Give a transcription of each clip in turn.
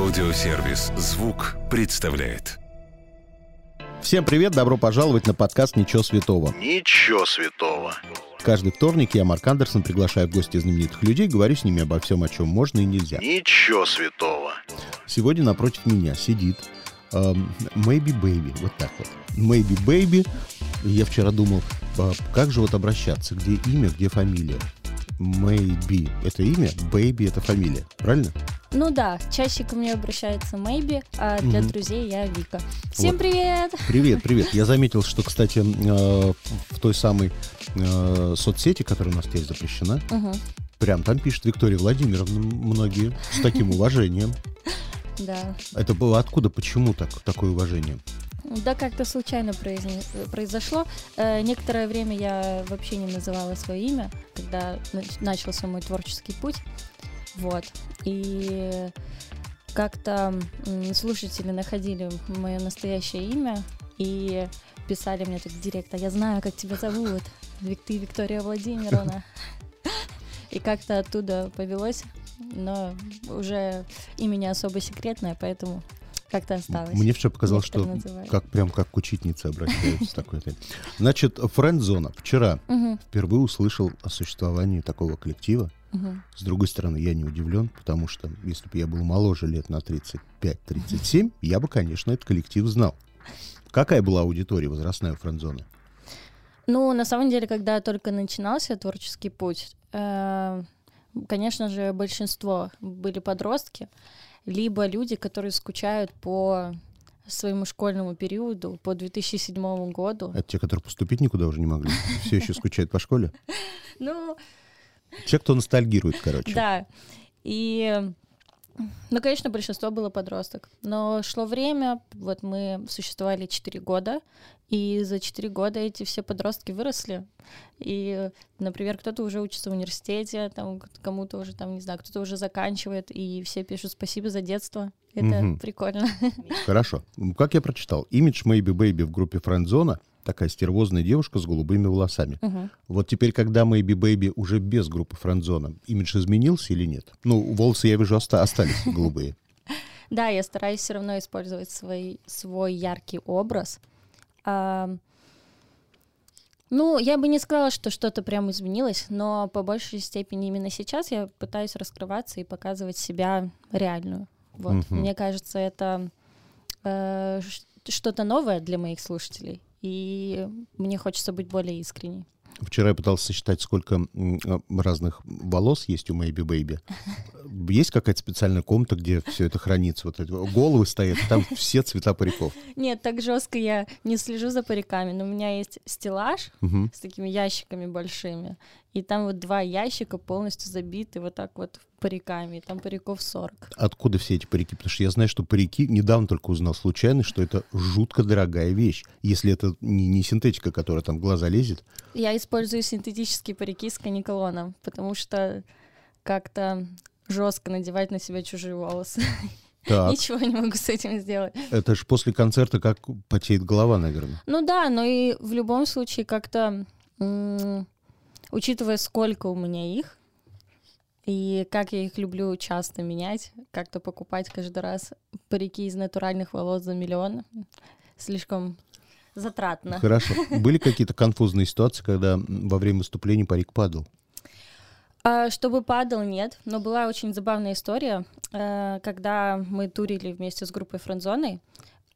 Аудиосервис «Звук» представляет. Всем привет, добро пожаловать на подкаст «Ничего святого». Ничего святого. Каждый вторник я, Марк Андерсон, приглашаю в гости знаменитых людей, говорю с ними обо всем, о чем можно и нельзя. Ничего святого. Сегодня напротив меня сидит эм, Maybe Baby, вот так вот. Maybe Baby. Я вчера думал, а как же вот обращаться, где имя, где фамилия. Maybe — это имя, Baby — это фамилия, правильно? Ну да, чаще ко мне обращается Мэйби, а для Мгм. друзей я Вика. Всем Вот. привет! Привет, привет. Я заметил, что, кстати, э, в той самой э, соцсети, которая у нас теперь запрещена, Мгм, прям там пишет Виктория Владимировна многие с таким уважением. да. Это было откуда, почему так, такое уважение? Да, как-то случайно произне- произошло. Э, некоторое время я вообще не называла свое имя, когда нач- начался мой творческий путь. Вот. И как-то слушатели находили мое настоящее имя и писали мне так в директ, а я знаю, как тебя зовут. Вик- Ты Виктория Владимировна. И как-то оттуда повелось, но уже имя не особо секретное, поэтому как-то осталось. Мне все показалось, что называют. как прям как к учительнице обращаются такой-то. Значит, френд-зона. Вчера впервые услышал о существовании такого коллектива. Мгм. С другой стороны, я не удивлен, потому что если бы я был моложе лет на 35-37, я бы, конечно, этот коллектив знал. Какая была аудитория возрастная у френд-зоны? Ну, на самом деле, когда только начинался творческий путь, э, конечно же, большинство были подростки, либо люди, которые скучают по своему школьному периоду, по 2007 году. Это те, которые поступить никуда уже не могли. Все еще скучают по школе. Ну, Те, кто ностальгирует, короче. да. И, ну, конечно, большинство было подросток. Но шло время, вот мы существовали 4 года, и за 4 года эти все подростки выросли. И, например, кто-то уже учится в университете, там кому-то уже, там, не знаю, кто-то уже заканчивает, и все пишут спасибо за детство. Это Мгм. прикольно. Хорошо. Как я прочитал, имидж Maybe Baby в группе Френдзона такая стервозная девушка с голубыми волосами. Мгм. Вот теперь, когда Maybe Baby уже без группы Френдзона, имидж изменился или нет? Ну, волосы, я вижу, оста- остались голубые. Да, я стараюсь все равно использовать свой, свой яркий образ. А, ну, я бы не сказала, что что-то прям изменилось, но по большей степени именно сейчас я пытаюсь раскрываться и показывать себя реальную. Вот, Мгм. мне кажется, это э, что-то новое для моих слушателей, и мне хочется быть более искренней. Вчера я пытался сосчитать, сколько а, разных волос есть у Maybe Baby. Есть какая-то специальная комната, где все это хранится? Вот эти головы стоят, там все цвета париков. Нет, так жестко я не слежу за париками, но у меня есть стеллаж, Мгм. с такими ящиками большими. И там вот два ящика полностью забиты вот так вот париками. И там париков 40. Откуда все эти парики? Потому что я знаю, что парики, недавно только узнал случайно, что это жутко дорогая вещь. Если это не, не синтетика, которая там в глаза лезет. Я использую синтетические парики с каниколоном, потому что как-то жестко надевать на себя чужие волосы. Так, Ничего не могу с этим сделать. это же после концерта как потеет голова, наверное. Ну да, но и в любом случае как-то, учитывая, сколько у меня их, и как я их люблю часто менять, как-то покупать каждый раз парики из натуральных волос за миллион, слишком затратно. Хорошо. Были какие-то конфузные ситуации, когда во время выступления парик падал? А, чтобы падал, нет. Но была очень забавная история, э, когда мы турили вместе с группой Френдзоной.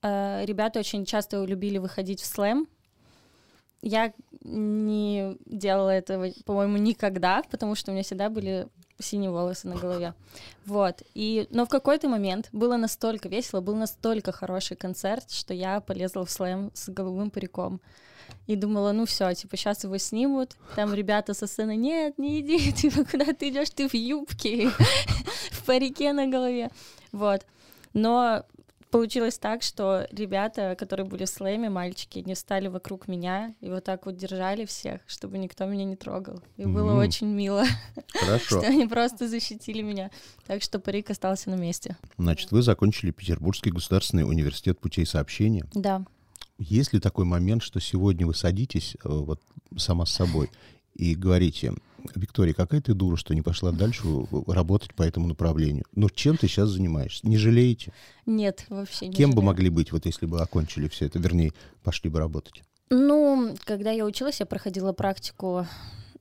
э, Ребята очень часто любили выходить в слэм. Я не делала этого, по-моему, никогда, потому что у меня всегда были синие волосы на голове. Вот. И, но в какой-то момент было настолько весело, был настолько хороший концерт, что я полезла в слэм с голубым париком. И думала, ну все, типа, сейчас его снимут. Там ребята со сцены, нет, не иди, типа, куда ты идешь, ты в юбке, в парике на голове. Вот. Но получилось так, что ребята, которые были в слэме, мальчики, не встали вокруг меня и вот так вот держали всех, чтобы никто меня не трогал. И было Мгм. очень мило, Хорошо. что они просто защитили меня. Так что парик остался на месте. Значит, вы закончили Петербургский государственный университет путей сообщения. Да. Есть ли такой момент, что сегодня вы садитесь э, вот сама с собой и говорите, Виктория, какая ты дура, что не пошла дальше работать по этому направлению. Ну, чем ты сейчас занимаешься? Не жалеете? Нет, вообще не Кем бы жалею. могли быть, вот если бы окончили все это, вернее, пошли бы работать? Ну, когда я училась, я проходила практику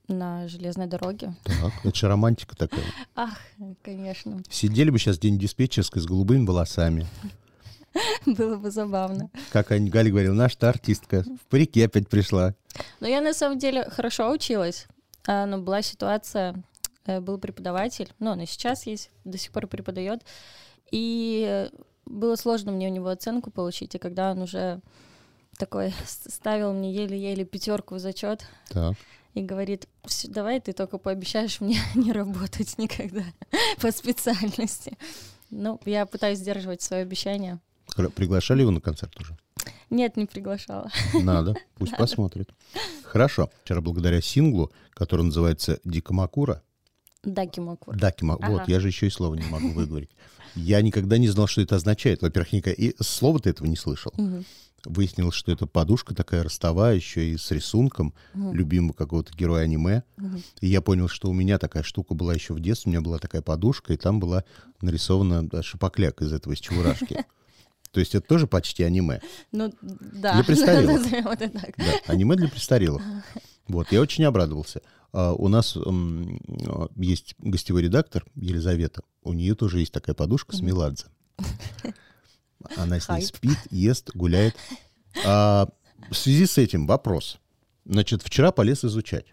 на железной дороге. Так, это же романтика такая. Ах, конечно, Сидели бы сейчас день диспетчерской с голубыми волосами. было бы забавно. Как Галя говорила, наша артистка в парике опять пришла. Но я на самом деле хорошо училась, а, но была ситуация, э, был преподаватель, ну, он и сейчас есть, до сих пор преподает, и было сложно мне у него оценку получить, и когда он уже такой ставил мне еле-еле пятерку в зачет Так. и говорит, «Всё, давай ты только пообещаешь мне не работать никогда по специальности. Ну, я пытаюсь сдерживать свое обещание. Приглашали его на концерт уже? Нет, не приглашала. Надо, пусть посмотрит. Хорошо. Вчера благодаря синглу, который называется «Дикамакура», Даки Макур. Дакима, вот, Ага. я же еще и слова не могу выговорить. Я никогда не знал, что это означает. Во-первых, никогда... и слова-то этого не слышал. Мгм. Выяснилось, что это подушка такая ростовая, еще и с рисунком любимого какого-то героя аниме. И я понял, что у меня такая штука была еще в детстве. У меня была такая подушка, и там была нарисована шапокляк из этого, из чебурашки. То есть это тоже почти аниме. Ну, да. Для престарелых. назовем это так. Да, аниме для престарелых. Вот, я очень обрадовался. А, у нас а, есть гостевой редактор Елизавета. У нее тоже есть такая подушка с Меладзе. Она с ней Хайп. спит, ест, гуляет. А, в связи с этим вопрос. Значит, вчера полез изучать.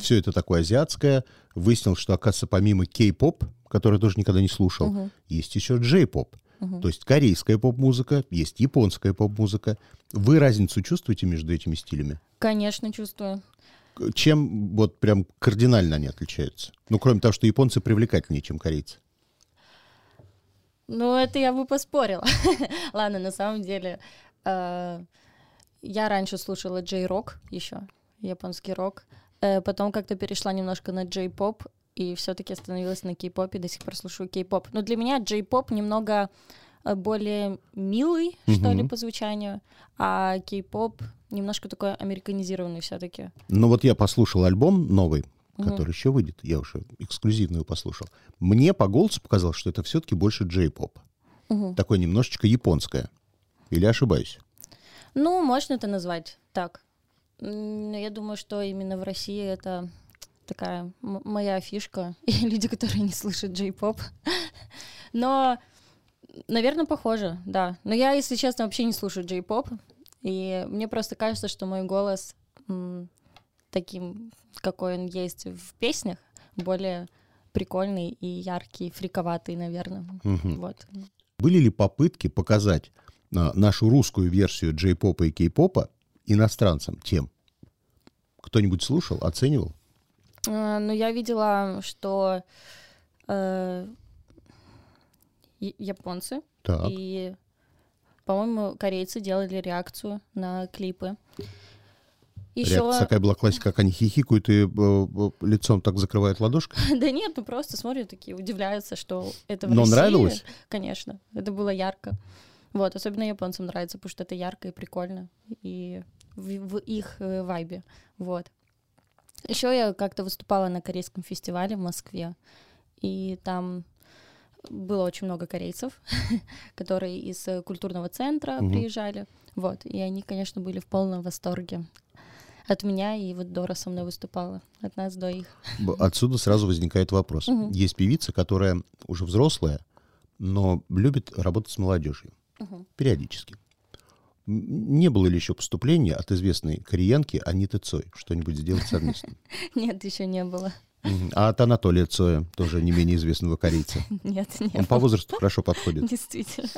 Все это такое азиатское. Выяснил, что, оказывается, помимо кей-поп, который я тоже никогда не слушал, есть еще джей-поп. То есть корейская поп-музыка, есть японская поп-музыка. Вы разницу чувствуете между этими стилями? Конечно, чувствую. Чем вот прям кардинально они отличаются? Ну, кроме того, что японцы привлекательнее, чем корейцы. Ну, это я бы поспорила. Ладно, на самом деле, э, я раньше слушала джей-рок еще, японский рок. Э, Потом как-то перешла немножко на джей-поп, и все-таки остановилась на кей-попе, до сих пор слушаю кей-поп. Но для меня джей-поп немного э, более милый, что ли, по звучанию, а кей-поп немножко такой американизированный все-таки. Ну, вот я послушал альбом новый, Мгм. который еще выйдет. Я уже эксклюзивно его послушал. Мне по голосу показалось, что это все-таки больше джей-поп. Такое немножечко японское. Или ошибаюсь? Ну, можно это назвать так. Но я думаю, что именно в России это такая моя фишка. И люди, которые не слушают джей-поп. Но, наверное, похоже, да. Но я, если честно, вообще не слушаю джей-поп. И мне просто кажется, что мой голос таким, какой он есть в песнях, более прикольный и яркий, фриковатый, наверное. Мгм. Вот. Были ли попытки показать а, нашу русскую версию джей-попа и кей-попа иностранцам тем? Кто-нибудь слушал, оценивал? А, Ну, я видела, что э, японцы Так. и, по-моему, корейцы делали реакцию на клипы. Еще... Реакция такая была классика, как они хихикают и э, э, лицом так закрывают ладошкой. Да нет, ну просто смотрят такие, удивляются, что это в Но России. нравилось? Конечно, это было ярко. Вот, особенно японцам нравится, потому что это ярко и прикольно. И в, в их э, вайбе. Вот. Еще я как-то выступала на корейском фестивале в Москве. И там было очень много корейцев, которые из э, культурного центра Мгм. приезжали. Вот. И они, конечно, были в полном восторге от меня, и вот Дора со мной выступала. От нас до их. Отсюда сразу возникает вопрос. Мгм. Есть певица, которая уже взрослая, но любит работать с молодежью. Мгм. Периодически. Не было ли еще поступления от известной кореянки Аниты Цой? Что-нибудь сделать совместно? Нет, еще не было. А от Анатолия Цоя, тоже не менее известного корейца. Нет, не Он по возрасту хорошо подходит. Действительно.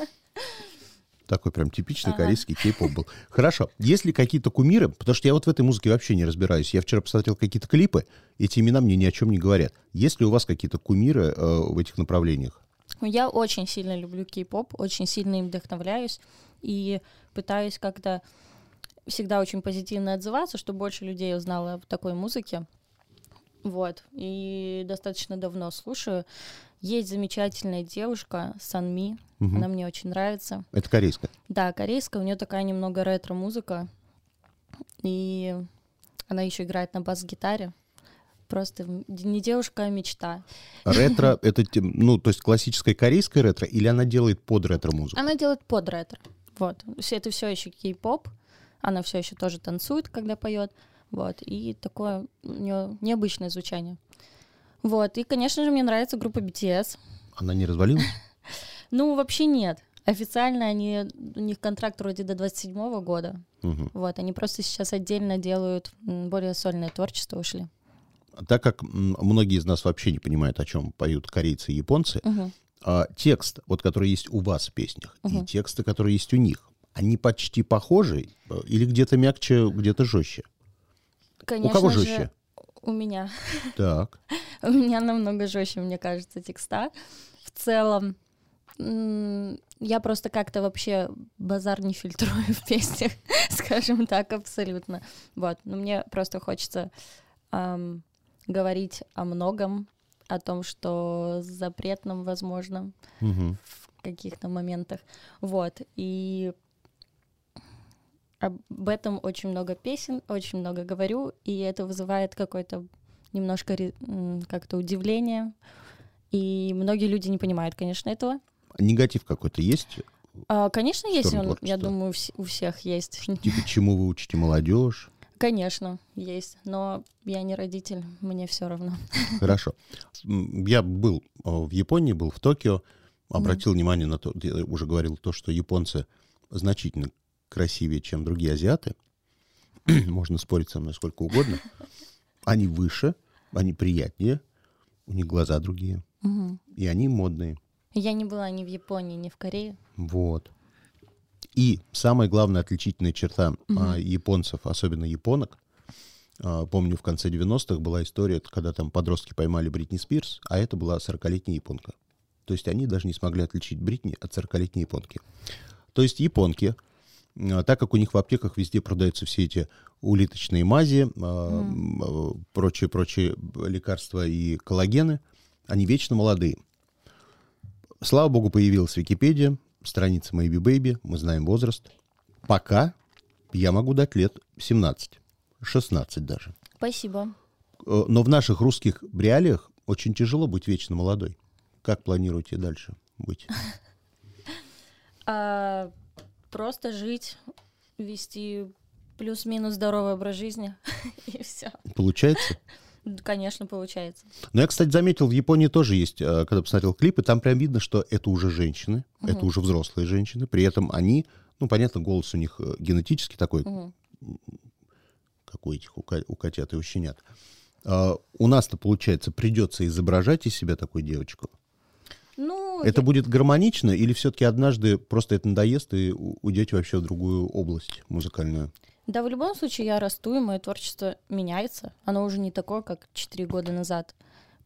Такой прям типичный Ага. корейский кей-поп был. Хорошо. Есть ли какие-то кумиры? Потому что я вот в этой музыке вообще не разбираюсь. Я вчера посмотрел какие-то клипы. Эти имена мне ни о чем не говорят. Есть ли у вас какие-то кумиры э, в этих направлениях? Ну, Я очень сильно люблю кей-поп, очень сильно им вдохновляюсь и пытаюсь как-то всегда очень позитивно отзываться, чтобы больше людей узнало о такой музыке. Вот. И достаточно давно слушаю. Есть замечательная девушка Санми. Мгм. Она мне очень нравится. Это корейская. Да, корейская, у нее такая немного ретро-музыка. И она еще играет на бас-гитаре. просто не девушка, а мечта. Ретро — это, ну, то есть классическая корейская ретро, или она делает под ретро-музыку? Она делает под ретро. Вот. Это все еще кей-поп. Она все еще тоже танцует, когда поет. Вот. И такое у нее необычное звучание. Вот. И, конечно же, мне нравится группа BTS. Она не развалилась? Ну, вообще нет. Официально они, у них контракт вроде до 27 года. Мгм. Вот. Они просто сейчас отдельно делают более сольное творчество ушли. Так как многие из нас вообще не понимают, о чем поют корейцы и японцы, Мгм. А, текст, вот который есть у вас в песнях, и Мгм. тексты, которые есть у них, они почти похожи э, или где-то мягче, где-то жестче? Конечно у кого же, жестче? У меня. Так. У меня намного жестче, мне кажется, текста. В целом, я просто как-то вообще базар не фильтрую в песнях, скажем так, абсолютно. Вот, но мне просто хочется говорить о многом, о том, что запретном, возможно, Мгм. в каких-то моментах. Вот, и об этом очень много песен, очень много говорю, и это вызывает какое-то немножко как-то удивление. И многие люди не понимают, конечно, этого. Негатив какой-то есть? А, конечно, есть, он, я думаю, у всех есть. Типа, чему вы учите молодежь? Конечно, есть, но я не родитель, мне все равно. Хорошо. Я был э, в Японии, был в Токио, обратил внимание на то, я уже говорил то, что японцы значительно красивее, чем другие азиаты. Можно спорить со мной сколько угодно. Они выше, они приятнее, у них глаза другие, Мгм. и они модные. Я не была ни в Японии, ни в Корее. Вот. И самая главная отличительная черта а, японцев, особенно японок, а, помню, в конце 90-х была история, когда там подростки поймали Бритни Спирс, а это была 40-летняя японка. То есть они даже не смогли отличить Бритни от 40-летней японки. То есть японки, а, так как у них в аптеках везде продаются все эти улиточные мази, а, м, а, прочие-прочие лекарства и коллагены, они вечно молодые. Слава богу, появилась Википедия, страница Maybe Baby, мы знаем возраст. Пока я могу дать лет 17, 16 даже. Спасибо. Э, Но в наших русских реалиях очень тяжело быть вечно молодой. Как планируете дальше быть? А, просто жить, вести плюс-минус здоровый образ жизни, и все. Получается? Конечно, получается. Но я, кстати, заметил, в Японии тоже есть, э, когда посмотрел клипы, там прям видно, что это уже женщины, это уже взрослые женщины. При этом они, ну, понятно, голос у них э, генетически такой, Мгм. как у этих, у, ко- у котят и у щенят. А, у нас-то, получается, придется изображать из себя такую девочку. Ну, Это я- будет гармонично или все-таки однажды просто это надоест и уйдете вообще в другую область музыкальную? Да, в любом случае я расту, и мое творчество меняется. Оно уже не такое, как 4 года назад.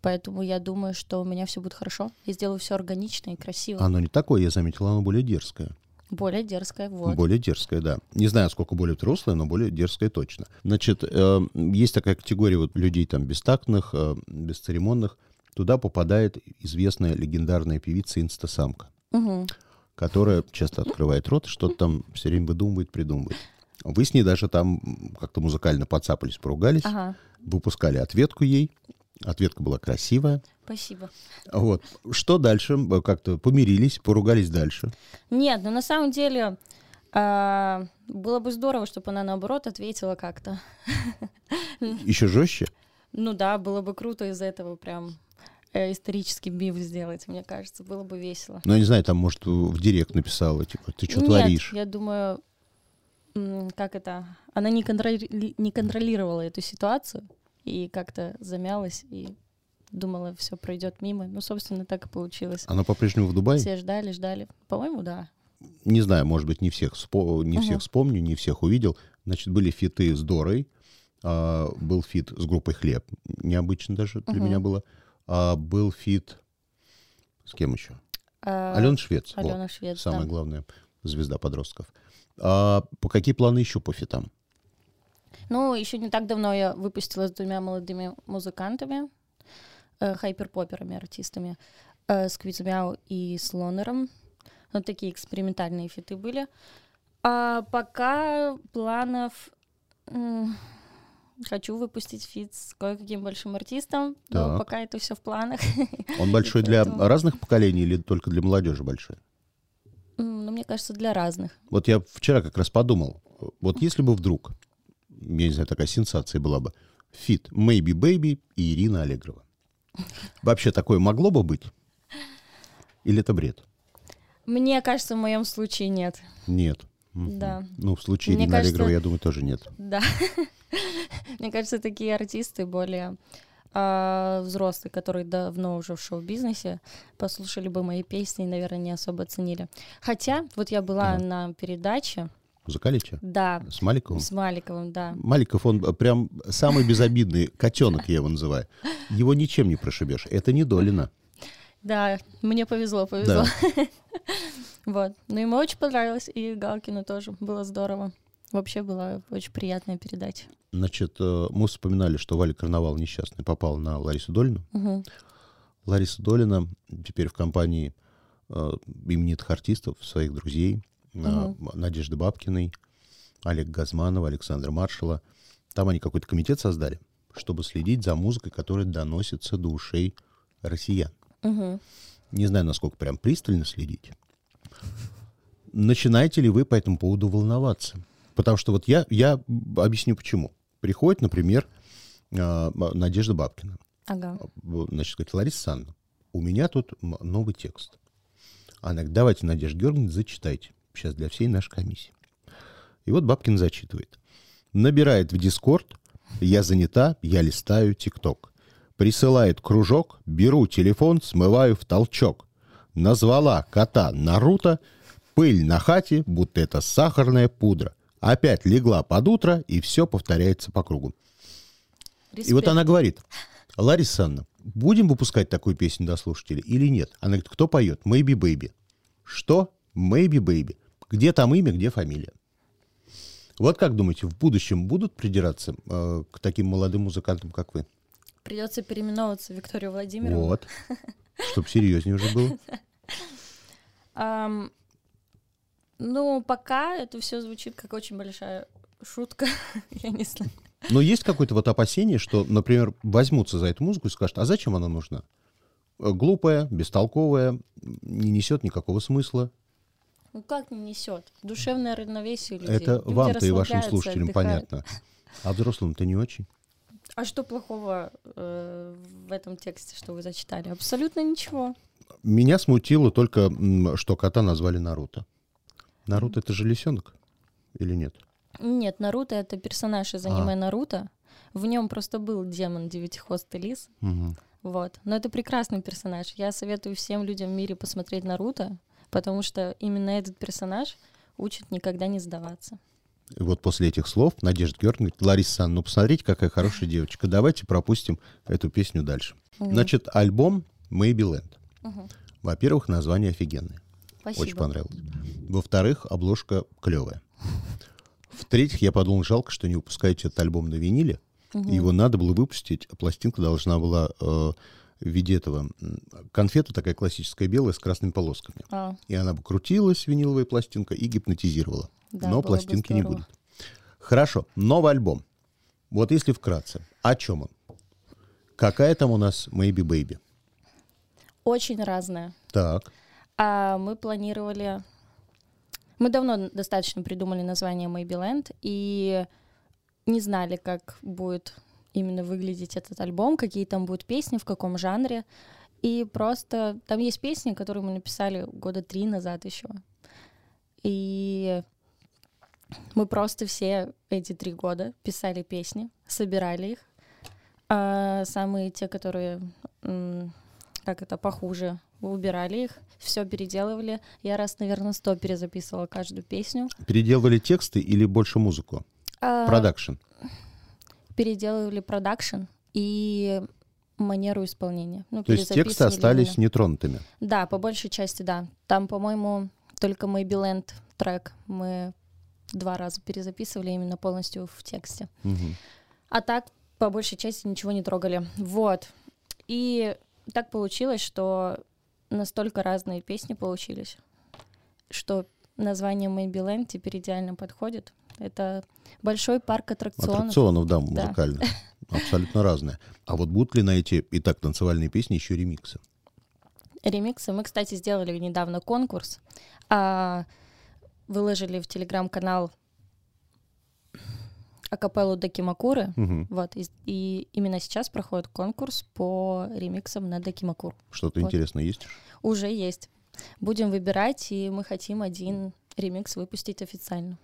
Поэтому я думаю, что у меня все будет хорошо. Я сделаю все органично и красиво. Оно не такое, я заметил, оно более дерзкое. Более дерзкое, вот. Более дерзкое, да. Не знаю, сколько более взрослое, но более дерзкое точно. Значит, э, есть такая категория вот людей там бестактных, э, бесцеремонных. Туда попадает известная легендарная певица Инстасамка, Мгм. которая часто открывает рот, что-то там все время выдумывает, придумывает. Вы с ней даже там как-то музыкально подцапались, поругались, Ага, выпускали ответку ей. Ответка была красивая. спасибо. Вот. Что дальше? Как-то помирились, поругались дальше. Нет, ну на самом деле а, было бы здорово, чтобы она наоборот ответила как-то. Еще жестче? Ну да, было бы круто из этого прям э, исторический биф сделать, мне кажется, было бы весело. Ну, я не знаю, там, может, в директ написала, типа, ты что Нет, творишь? я думаю, как это, она не, контроли- не контролировала эту ситуацию и как-то замялась и думала, все пройдет мимо. Ну, собственно, так и получилось. Она по-прежнему в Дубае? Все ждали, ждали. По-моему, да. Не знаю, может быть, не всех, спо- не Мгм. всех вспомню, не всех увидел. Значит, были фиты с Дорой, а, был фит с группой «Хлеб», необычно даже для Мгм. меня было. А, был фит с кем еще? А, Алена Швец. вот, Алена Швец, самая да. главная звезда подростков. А, по какие планы еще по фитам? Ну, еще не так давно я выпустила с двумя молодыми музыкантами, э, хайперпоперами, артистами, э, с Квизмяу и с Лонером. Вот такие экспериментальные фиты были. А пока планов Хочу выпустить фит с кое-каким большим артистом, но Так. пока это все в планах. Он большой для разных поколений или только для молодежи большой? Ну, мне кажется, для разных. Вот я вчера как раз подумал, вот если бы вдруг, я не знаю, такая сенсация была бы, фит Maybe Baby и Ирина Аллегрова. Вообще такое могло бы быть? Или это бред? Мне кажется, в моем случае нет. Нет. Да. Ну, в случае Мне Ирины кажется- Аллегровой, я думаю, тоже нет. Да. Мне кажется, такие артисты более а, взрослые, которые давно уже в шоу-бизнесе, послушали бы мои песни и, наверное, не особо ценили. Хотя, вот я была Ага. на передаче, Закалича? да, С Маликовым? с Маликовым, да. Маликов, он прям самый безобидный котенок, я его называю. Его ничем не прошибешь. Это не Долина. Да, мне повезло, повезло. Да. Вот. Ну, ему очень понравилось, и Галкину тоже было здорово. Вообще была очень приятная передача. Значит, э, мы вспоминали, что Валя Карнавал несчастный попал на Ларису Долину. Мгм. Лариса Долина теперь в компании э, именитых артистов, своих друзей, э, Мгм. Надежды Бабкиной, Олег Газманова, Александра Маршала. Там они какой-то комитет создали, чтобы следить за музыкой, которая доносится до ушей россиян. Мгм. Не знаю, насколько прям пристально следить. Начинаете ли вы по этому поводу волноваться? Потому что вот я, я объясню почему. Приходит, например, э, Надежда Бабкина. Ага. Вот, Значит, говорит, Лариса Санна, у меня тут новый текст. Она говорит, давайте, Надежда Георгиевна, зачитайте. Сейчас для всей нашей комиссии. И вот Бабкин зачитывает. Набирает в Дискорд, я занята, я листаю ТикТок. Присылает кружок, беру телефон, смываю в толчок. Назвала кота Наруто, пыль на хате, будто это сахарная пудра. Опять легла под утро, и все повторяется по кругу. И вот Респект. она говорит, Лариса Анна, будем выпускать такую песню до слушателей или нет? Она говорит, кто поет? Maybe Baby. Что? Maybe Baby. Где там имя, где фамилия? Вот как думаете, в будущем будут придираться э, к таким молодым музыкантам, как вы? Придется переименовываться Викторию Владимировну. Вот. Чтобы серьезнее уже было. ну, пока это все звучит как очень большая шутка. Я не знаю. Но есть какое-то вот опасение, что, например, возьмутся за эту музыку и скажут, а зачем она нужна? Э, Глупая, бестолковая, не несет никакого смысла. Ну как не несет? Душевное равновесие людей. Это Люди вам-то и вашим слушателям отдыхают. понятно. А взрослым-то не очень. А что плохого э, в этом тексте, что вы зачитали? Абсолютно ничего. Меня смутило только, что кота назвали Наруто. Наруто это же лисенок или нет? Нет, Наруто — это персонаж из аниме А. Наруто. В нем просто был демон девятихвостый лис. Мгм. Вот. Но это прекрасный персонаж. Я советую всем людям в мире посмотреть Наруто, потому что именно этот персонаж учит никогда не сдаваться. И вот после этих слов Надежда Георгиевна говорит, Лариса ну посмотрите, какая хорошая девочка. Давайте пропустим эту песню дальше. Мгм. Значит, альбом Maybe Land. Мгм. Во-первых, название офигенное. Спасибо. Очень понравилось. Во-вторых, обложка клевая. В-третьих, я подумал, жалко, что не выпускаете этот альбом на виниле. Мгм. Его надо было выпустить. Пластинка должна была э, в виде этого конфета такая классическая белая с красными полосками. А, И она бы крутилась, виниловая пластинка, и гипнотизировала. да, Но пластинки не будет. Хорошо, новый альбом. Вот если вкратце, о чем он? Какая там у нас Maybe Baby? Очень разное. Так, А мы планировали... Мы давно достаточно придумали название Maybe и не знали, как будет именно выглядеть этот альбом, какие там будут песни, в каком жанре. И просто там есть песни, которые мы написали года три назад еще. И мы просто все эти три года писали песни, собирали их. А самые те, которые, как это, похуже, убирали их, все переделывали. Я раз, наверное, сто перезаписывала каждую песню. переделывали тексты или больше музыку? А, Продакшн. переделывали продакшн и манеру исполнения. Ну, То есть тексты остались именно. нетронутыми. Да, по большей части, да. Там, по-моему, только Maybe трек мы два раза перезаписывали именно полностью в тексте. Мгм. А так, по большей части, ничего не трогали. Вот. И так получилось, что настолько разные песни получились, что название Maybe теперь идеально подходит. Это большой парк аттракционов. Аттракционов, да, Да. музыкальных. Абсолютно разные. А вот будут ли на эти и так танцевальные песни еще ремиксы? ремиксы. Мы, кстати, сделали недавно конкурс, а, выложили в телеграм-канал акапеллу Дакимакуры. Мгм. Вот, и, и именно сейчас проходит конкурс по ремиксам на Дакимакур. Что-то Вот. интересное есть? Уже есть. Будем выбирать, и мы хотим один ремикс выпустить официально.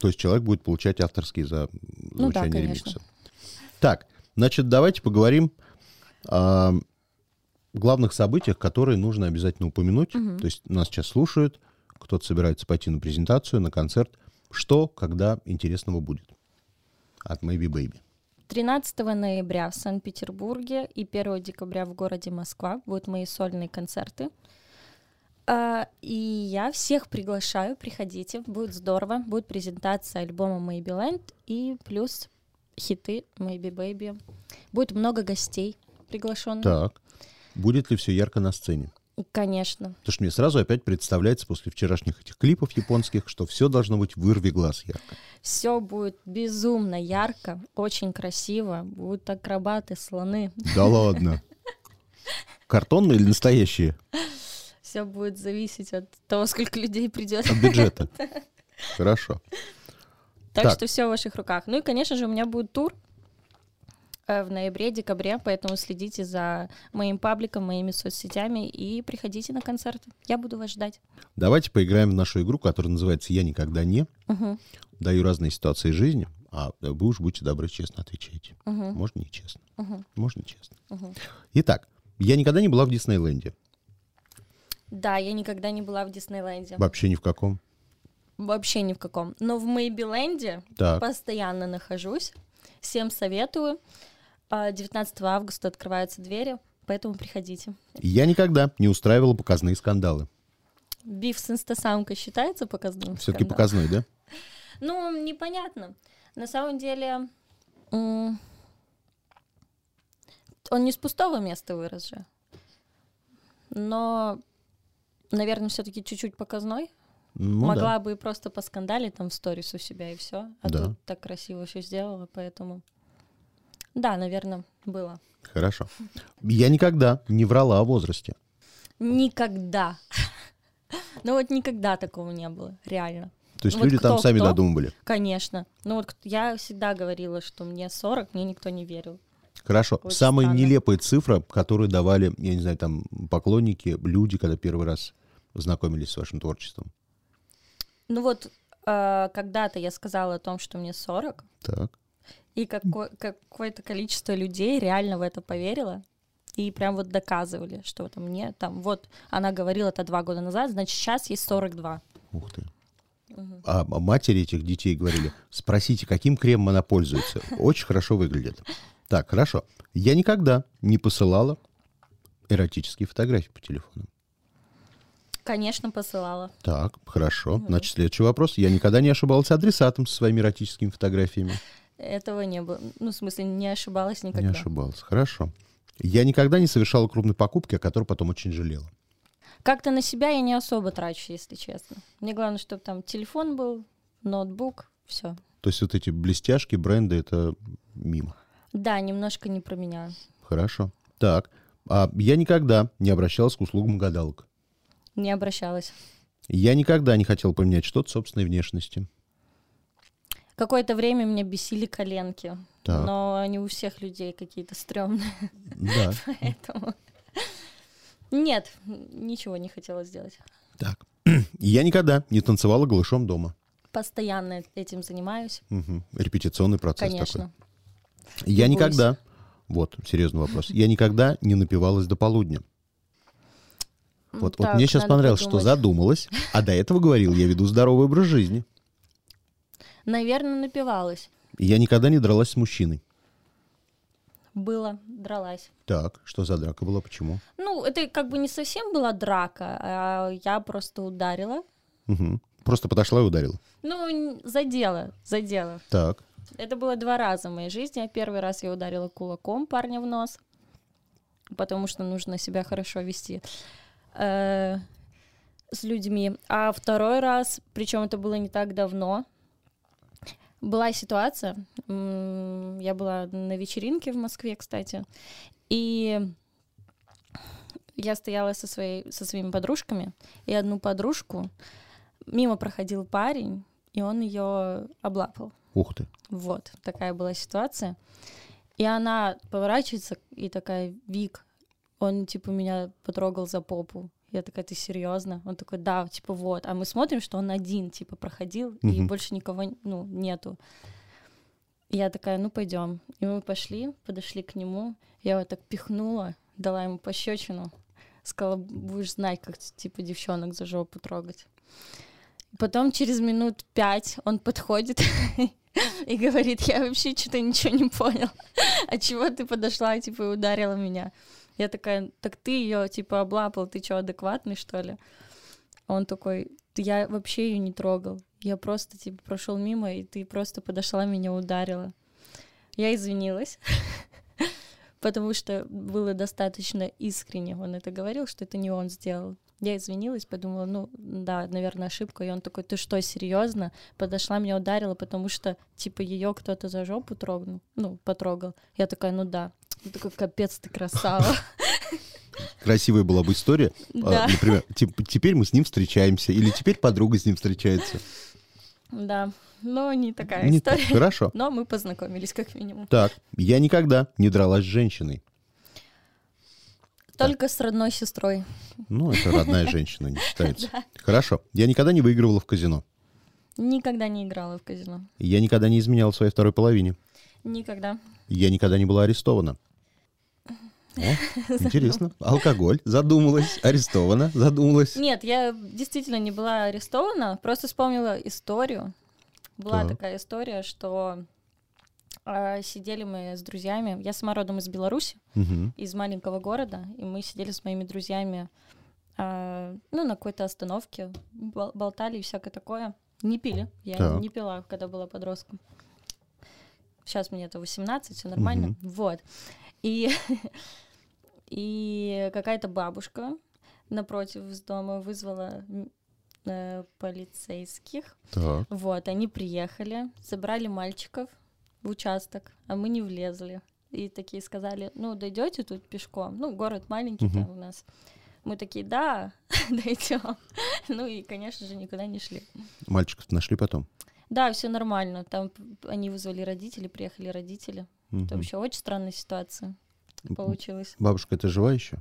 То есть человек будет получать авторские за Ну да, звучание конечно. ремикса. Так, значит, давайте поговорим о главных событиях, которые нужно обязательно упомянуть. Мгм. То есть нас сейчас слушают, кто-то собирается пойти на презентацию, на концерт. Что, когда интересного будет от Maybe Baby? 13 ноября в Санкт-Петербурге и 1 декабря в городе Москва будут мои сольные концерты. А, И я всех приглашаю, приходите, будет здорово. Будет презентация альбома Maybe Land и плюс хиты Maybe Baby. Будет много гостей приглашенных. Так, будет ли все ярко на сцене? Конечно. Потому что мне сразу опять представляется после вчерашних этих клипов японских, что все должно быть вырви глаз ярко. Все будет безумно ярко, очень красиво. Будут акробаты, слоны. Да ладно. Картонные или настоящие? Все будет зависеть от того, сколько людей придет. От бюджета. Хорошо. Так, Так. что все в ваших руках. Ну и, конечно же, у меня будет тур в ноябре-декабре, поэтому следите за моим пабликом, моими соцсетями и приходите на концерты. Я буду вас ждать. Давайте поиграем в нашу игру, которая называется «Я никогда не». Мгм, Даю разные ситуации жизни, а вы уж будьте добры, честно отвечайте. мгм, Можно нечестно. мгм, Можно нечестно. мгм. Итак, я никогда не была в Диснейленде. Да, я никогда не была в Диснейленде. Вообще ни в каком. Вообще ни в каком. Но в Мэйбиленде постоянно нахожусь. Всем советую. А, 19 августа открываются двери, поэтому приходите. Я никогда не устраивала показные скандалы. Биф с инстасамкой считается показным? Все-таки показной, да? Ну, непонятно. На самом деле, он не с пустого места вырос же. Но, наверное, все-таки чуть-чуть показной. Ну, Могла да. бы и просто поскандалить там в сторис у себя и все. А Да. тут так красиво все сделала, поэтому. Да, наверное, было. Хорошо. Я никогда не врала о возрасте. Никогда. Ну вот никогда такого не было, реально. То есть вот люди там кто- сами кто? додумывали. Конечно. Ну вот я всегда говорила, что мне 40, мне никто не верил. Хорошо. Очень Самая странно. нелепая цифра, которую давали, я не знаю, там, поклонники, люди, когда первый раз знакомились с вашим творчеством. Ну вот, э, когда-то я сказала о том, что мне 40, Так. И какое- какое-то количество людей реально в это поверило, и прям вот доказывали, что это мне там, вот она говорила это два года назад, значит, сейчас ей 42. Ух ты. А а матери этих детей говорили, спросите, каким кремом она пользуется. Очень хорошо выглядит. Так, хорошо. Я никогда не посылала эротические фотографии по телефону. Конечно, посылала. Так, хорошо. Значит, следующий вопрос. Я никогда не ошибалась адресатом со своими эротическими фотографиями. Этого не было. Ну, в смысле, не ошибалась никогда. Не ошибалась. Хорошо. Я никогда не совершала крупной покупки, о которой потом очень жалела. Как-то на себя я не особо трачу, если честно. Мне главное, чтобы там телефон был, ноутбук, все. То есть вот эти блестяшки, бренды, это мимо. Да, немножко не про меня. Хорошо. Так. А я никогда не обращалась к услугам гадалок. Не обращалась. Я никогда не хотел поменять что-то собственной внешности. Какое-то время меня бесили коленки. Так. Но они у всех людей какие-то стрёмные, Да. поэтому... Нет, ничего не хотела сделать. Так. Я никогда не танцевала голышом дома. Постоянно этим занимаюсь, Мгм. Репетиционный процесс конечно. такой. Я Любуюсь. никогда... Вот, серьезный вопрос. Я никогда не напивалась до полудня. Вот, вот Так, мне сейчас понравилось, что подумать. задумалась, а до этого говорил, я веду здоровый образ жизни. Наверное, напивалась. Я никогда не дралась с мужчиной. Было, дралась. Так, что за драка была, почему? Ну, это как бы не совсем была драка, а я просто ударила. Мгм. Просто подошла и ударила. Ну, задела, задела. Так, Это было два раза в моей жизни. Первый раз я ударила кулаком парня в нос, потому что нужно себя хорошо вести. Э, с людьми. А второй раз, причем это было не так давно, была ситуация, я была на вечеринке в Москве, кстати, и я стояла со, своей, со своими подружками, и одну подружку мимо проходил парень, и он ее облапал. Ух ты. Вот, такая была ситуация. И она поворачивается и такая, Вик, он, типа, меня потрогал за попу. Я такая, ты серьезно? Он такой, да, типа, вот. А мы смотрим, что он один, типа, проходил, и Мгм. больше никого, ну, нету. И я такая, ну, пойдем. И мы пошли, подошли к нему. Я вот так пихнула, дала ему пощечину. Сказала, будешь знать, как, типа, девчонок за жопу трогать. Потом через минут пять он подходит и говорит, я вообще что-то ничего не понял. А чего ты подошла, типа, и ударила меня? Я такая, так ты ее, типа, облапал, ты что, адекватный, что ли? Он такой, я вообще ее не трогал. Я просто, типа, прошел мимо, и ты просто подошла, меня ударила. Я извинилась, потому что было достаточно искренне. Он это говорил, что это не он сделал. Я извинилась, подумала, ну, да, наверное, ошибка. И он такой, ты что, серьезно? Подошла, меня ударила, потому что, типа, ее кто-то за жопу трогнул, ну, потрогал. Я такая, ну да. Он такой, капец, ты красава. Красивая была бы история. А, Да. Например, тип- теперь мы с ним встречаемся, или теперь подруга с ним встречается. Да, но не такая Не так. история. Хорошо. Но мы познакомились, как минимум. Так, я никогда не дралась с женщиной. Только с родной сестрой. Ну, это родная женщина, не считается. Хорошо. Я никогда не выигрывала в казино. Никогда не играла в казино. Я никогда не изменяла своей второй половине. Никогда. Я никогда не была арестована. О, интересно. Алкоголь. Задумалась. Арестована. Задумалась. Нет, я действительно не была арестована, просто вспомнила историю. Была Так. такая история, что а, сидели мы с друзьями. Я сама родом из Беларуси, Мгм. из маленького города, и мы сидели с моими друзьями, а, ну, на какой-то остановке, бол- болтали и всякое такое. Не пили. Я Так. не пила, когда была подростком. Сейчас мне это 18, все нормально. Вот. И, и какая-то бабушка напротив с дома вызвала э, полицейских. Так. Вот, они приехали, забрали мальчиков в участок, а мы не влезли. И такие сказали, ну, дойдете тут пешком? Ну, город маленький Мгм. там у нас. Мы такие, да, дойдем. Ну и, конечно же, никуда не шли. Мальчиков нашли потом. Да, все нормально. Там они вызвали родителей, приехали родители. Это вообще очень странная ситуация получилась. Бабушка, это жива еще?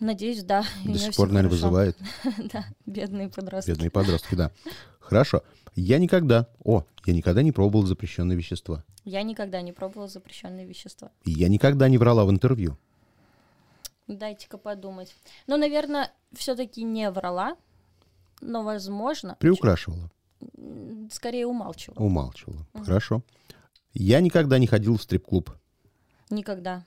Надеюсь, да. До сих пор, наверное, хорошо. вызывает. Да, бедные подростки. Бедные подростки, да. Хорошо. Я никогда, о, я никогда не пробовал запрещенные вещества. Я никогда не пробовала запрещенные вещества. Я никогда не врала в интервью. Дайте-ка подумать. Ну, наверное, все-таки не врала, но, возможно, Приукрашивала, скорее умалчивала. умалчивала. Хорошо. Я никогда не ходил в стрип-клуб. Никогда.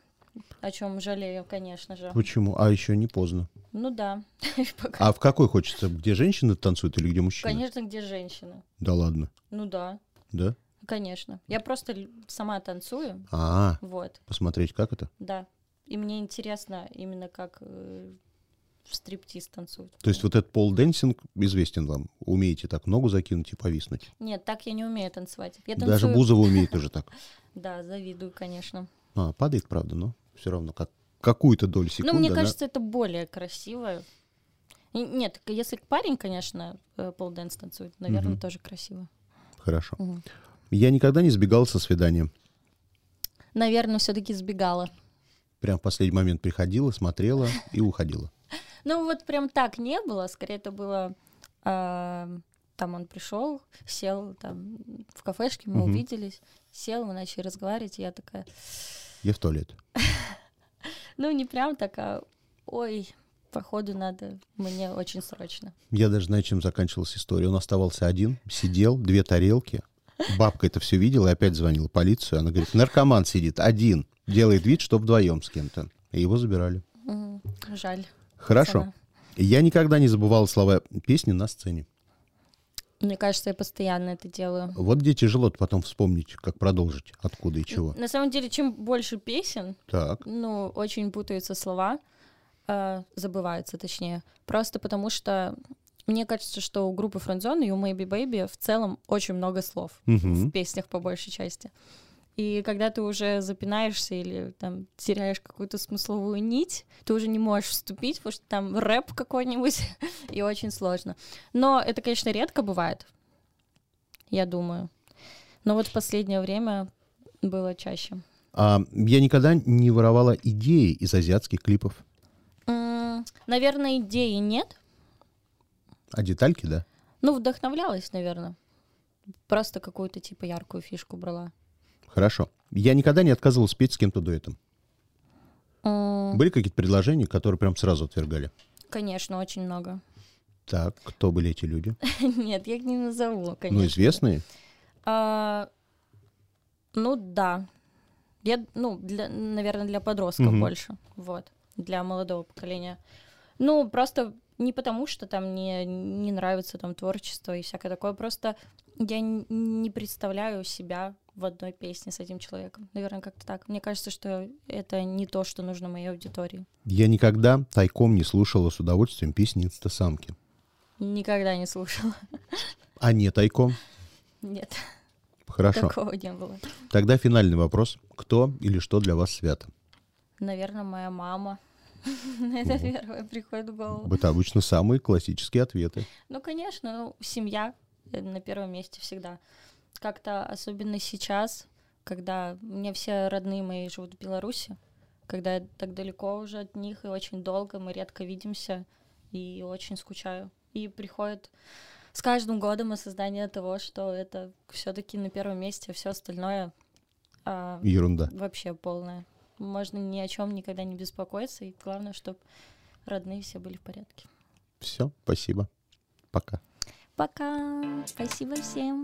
О чем жалею, конечно же. Почему? А еще не поздно. Ну да. А в какой хочется? Где женщины танцуют или где мужчины? Конечно, где женщина? Да ладно. Ну да, Да? конечно. Я просто сама танцую, А, вот, посмотреть, как это? да. И мне интересно именно как э, стриптиз танцуют. То есть вот этот пол-дэнсинг известен вам. Умеете так ногу закинуть и повиснуть. Нет, так я не умею танцевать. Я Даже Бузова умеет уже так. Да, завидую, конечно. А, падает, правда, но все равно как какую-то долю секунды. Ну, мне кажется, это более красиво. Нет, если парень, конечно, э, полденс танцует, наверное, тоже красиво. Хорошо. Я никогда не сбегал со свидания. Наверное, все-таки сбегала. Прям в последний момент приходила, смотрела и уходила. Ну, вот прям так не было. Скорее, это было... а, там он пришел, сел там в кафешке, мы Мгм. увиделись, сел, мы начали разговаривать, и я такая, Я в туалет. ну, не прям такая, ой, походу надо мне очень срочно. Я даже знаю, чем заканчивалась история. Он оставался один, сидел, две тарелки. Бабка это все видела и опять звонила полицию. Она говорит, наркоман сидит один, делает вид, что вдвоем с кем-то. И его забирали. Жаль. Хорошо. Я никогда не забывал слова песни на сцене. Мне кажется, я постоянно это делаю. Вот где тяжело потом вспомнить, как продолжить, откуда и чего. На самом деле, чем больше песен, Так. ну, очень путаются слова. э, забываются, точнее. Просто потому что мне кажется, что у группы Friendzone и у Maybe Baby в целом очень много слов Мгм. в песнях по большей части. И когда ты уже запинаешься или там теряешь какую-то смысловую нить, ты уже не можешь вступить, потому что там рэп какой-нибудь, и очень сложно. Но это, конечно, редко бывает, я думаю. Но вот в последнее время было чаще. А, я никогда не воровала идеи из азиатских клипов. Наверное, идеи нет. А детальки, да? Ну, вдохновлялась, наверное. Просто какую-то типа яркую фишку брала. Хорошо. Я никогда не отказывал спеть с кем-то дуэтом. М, Были какие-то предложения, которые прям сразу отвергали? Конечно, очень много. Так, кто были эти люди? Нет, я их не назову, конечно. Ну, известные? А, ну да. Я, ну, для, наверное, для подростков Мгм. больше. Вот. Для молодого поколения. Ну, просто не потому, что там мне не нравится там творчество и всякое такое. Просто я не представляю себя в одной песне с этим человеком. Наверное, как-то так. Мне кажется, что это не то, что нужно моей аудитории. Я никогда тайком не слушала с удовольствием песни инстасамки. Никогда не слушала. А не тайком? Нет, Хорошо. такого не было. Тогда финальный вопрос. Кто или что для вас свято? Наверное, моя мама. Это первое приходит в голову. Это обычно самые классические ответы. Ну, конечно, ну, семья э, на первом месте всегда. Как-то особенно сейчас, когда меня все родные мои живут в Беларуси, когда я так далеко уже от них и очень долго, мы редко видимся, и очень скучаю. И приходит с каждым годом осознание того, что это все-таки на первом месте, все остальное а, Ерунда. вообще полное. Можно ни о чем никогда не беспокоиться, и главное, чтобы родные все были в порядке. Все, спасибо. Пока. Пока. Спасибо всем.